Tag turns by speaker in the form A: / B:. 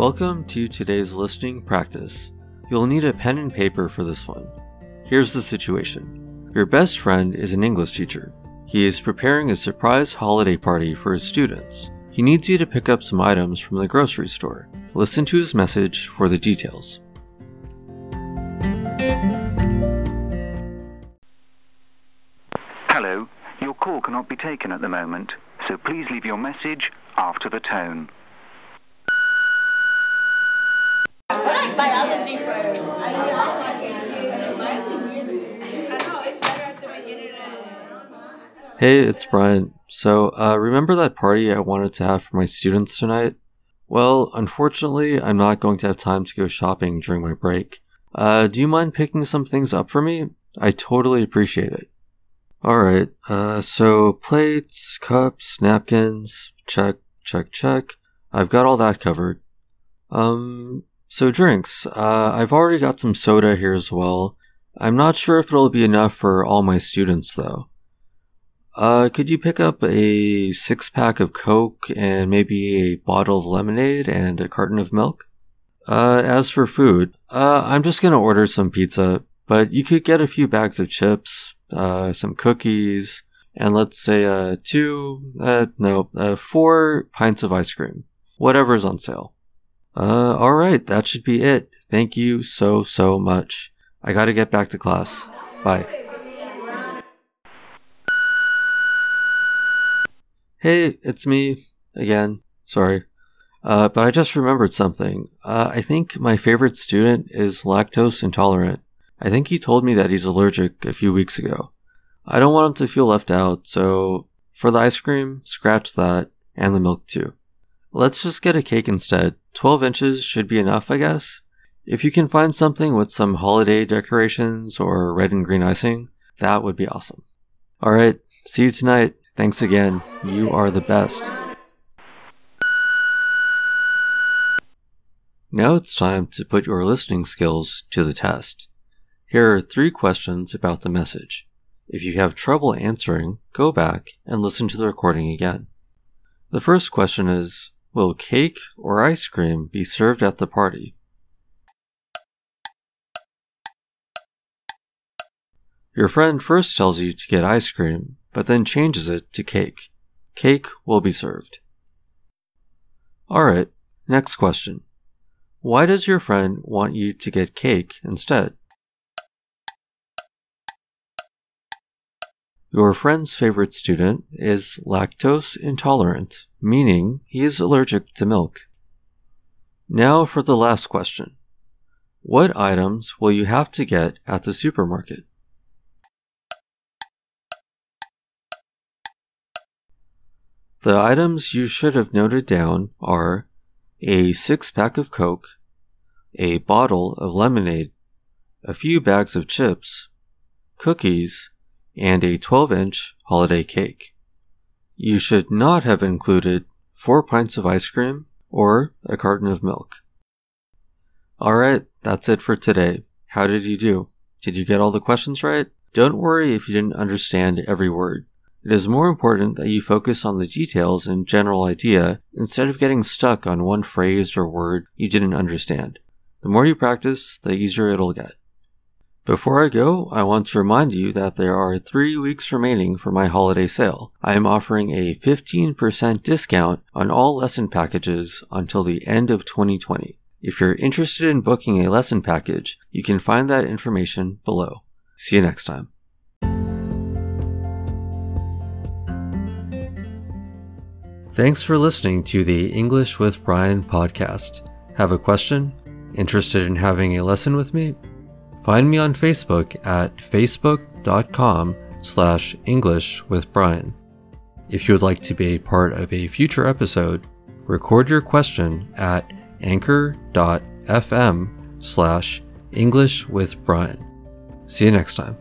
A: Welcome to today's listening practice. You'll need a pen and paper for this one. Here's the situation Your best friend is an English teacher. He is preparing a surprise holiday party for his students. He needs you to pick up some items from the grocery store. Listen to his message for the details.
B: Hello, your call cannot be taken at the moment, so please leave your message after the tone.
C: I like biology first. I know, it's better after we get
A: Hey, it's Brian. So, uh, remember that party I wanted to have for my students tonight? Well, unfortunately, I'm not going to have time to go shopping during my break. Uh, do you mind picking some things up for me? I totally appreciate it. Alright, uh, so plates, cups, napkins, check, check, check. I've got all that covered. Um, so drinks, uh, I've already got some soda here as well. I'm not sure if it'll be enough for all my students though. Uh, could you pick up a six pack of Coke and maybe a bottle of lemonade and a carton of milk? Uh, as for food, uh, I'm just gonna order some pizza, but you could get a few bags of chips, uh, some cookies, and let's say, uh, two, uh, no, uh, four pints of ice cream. Whatever's on sale. Uh, alright, that should be it. Thank you so, so much. I gotta get back to class. Bye. Hey, it's me again. Sorry. Uh, but I just remembered something. Uh, I think my favorite student is lactose intolerant. I think he told me that he's allergic a few weeks ago. I don't want him to feel left out, so for the ice cream, scratch that, and the milk too. Let's just get a cake instead. 12 inches should be enough, I guess. If you can find something with some holiday decorations or red and green icing, that would be awesome. Alright, see you tonight. Thanks again. You are the best. Now it's time to put your listening skills to the test. Here are three questions about the message. If you have trouble answering, go back and listen to the recording again. The first question is, will cake or ice cream be served at the party? Your friend first tells you to get ice cream, but then changes it to cake. Cake will be served. Alright, next question. Why does your friend want you to get cake instead? Your friend's favorite student is lactose intolerant, meaning he is allergic to milk. Now for the last question. What items will you have to get at the supermarket? The items you should have noted down are a six pack of Coke, a bottle of lemonade, a few bags of chips, cookies, and a 12 inch holiday cake. You should not have included four pints of ice cream or a carton of milk. Alright, that's it for today. How did you do? Did you get all the questions right? Don't worry if you didn't understand every word. It is more important that you focus on the details and general idea instead of getting stuck on one phrase or word you didn't understand. The more you practice, the easier it'll get. Before I go, I want to remind you that there are three weeks remaining for my holiday sale. I am offering a 15% discount on all lesson packages until the end of 2020. If you're interested in booking a lesson package, you can find that information below. See you next time. Thanks for listening to the English with Brian podcast. Have a question? Interested in having a lesson with me? Find me on Facebook at facebook.com slash English with Brian. If you would like to be a part of a future episode, record your question at anchor.fm slash English with Brian. See you next time.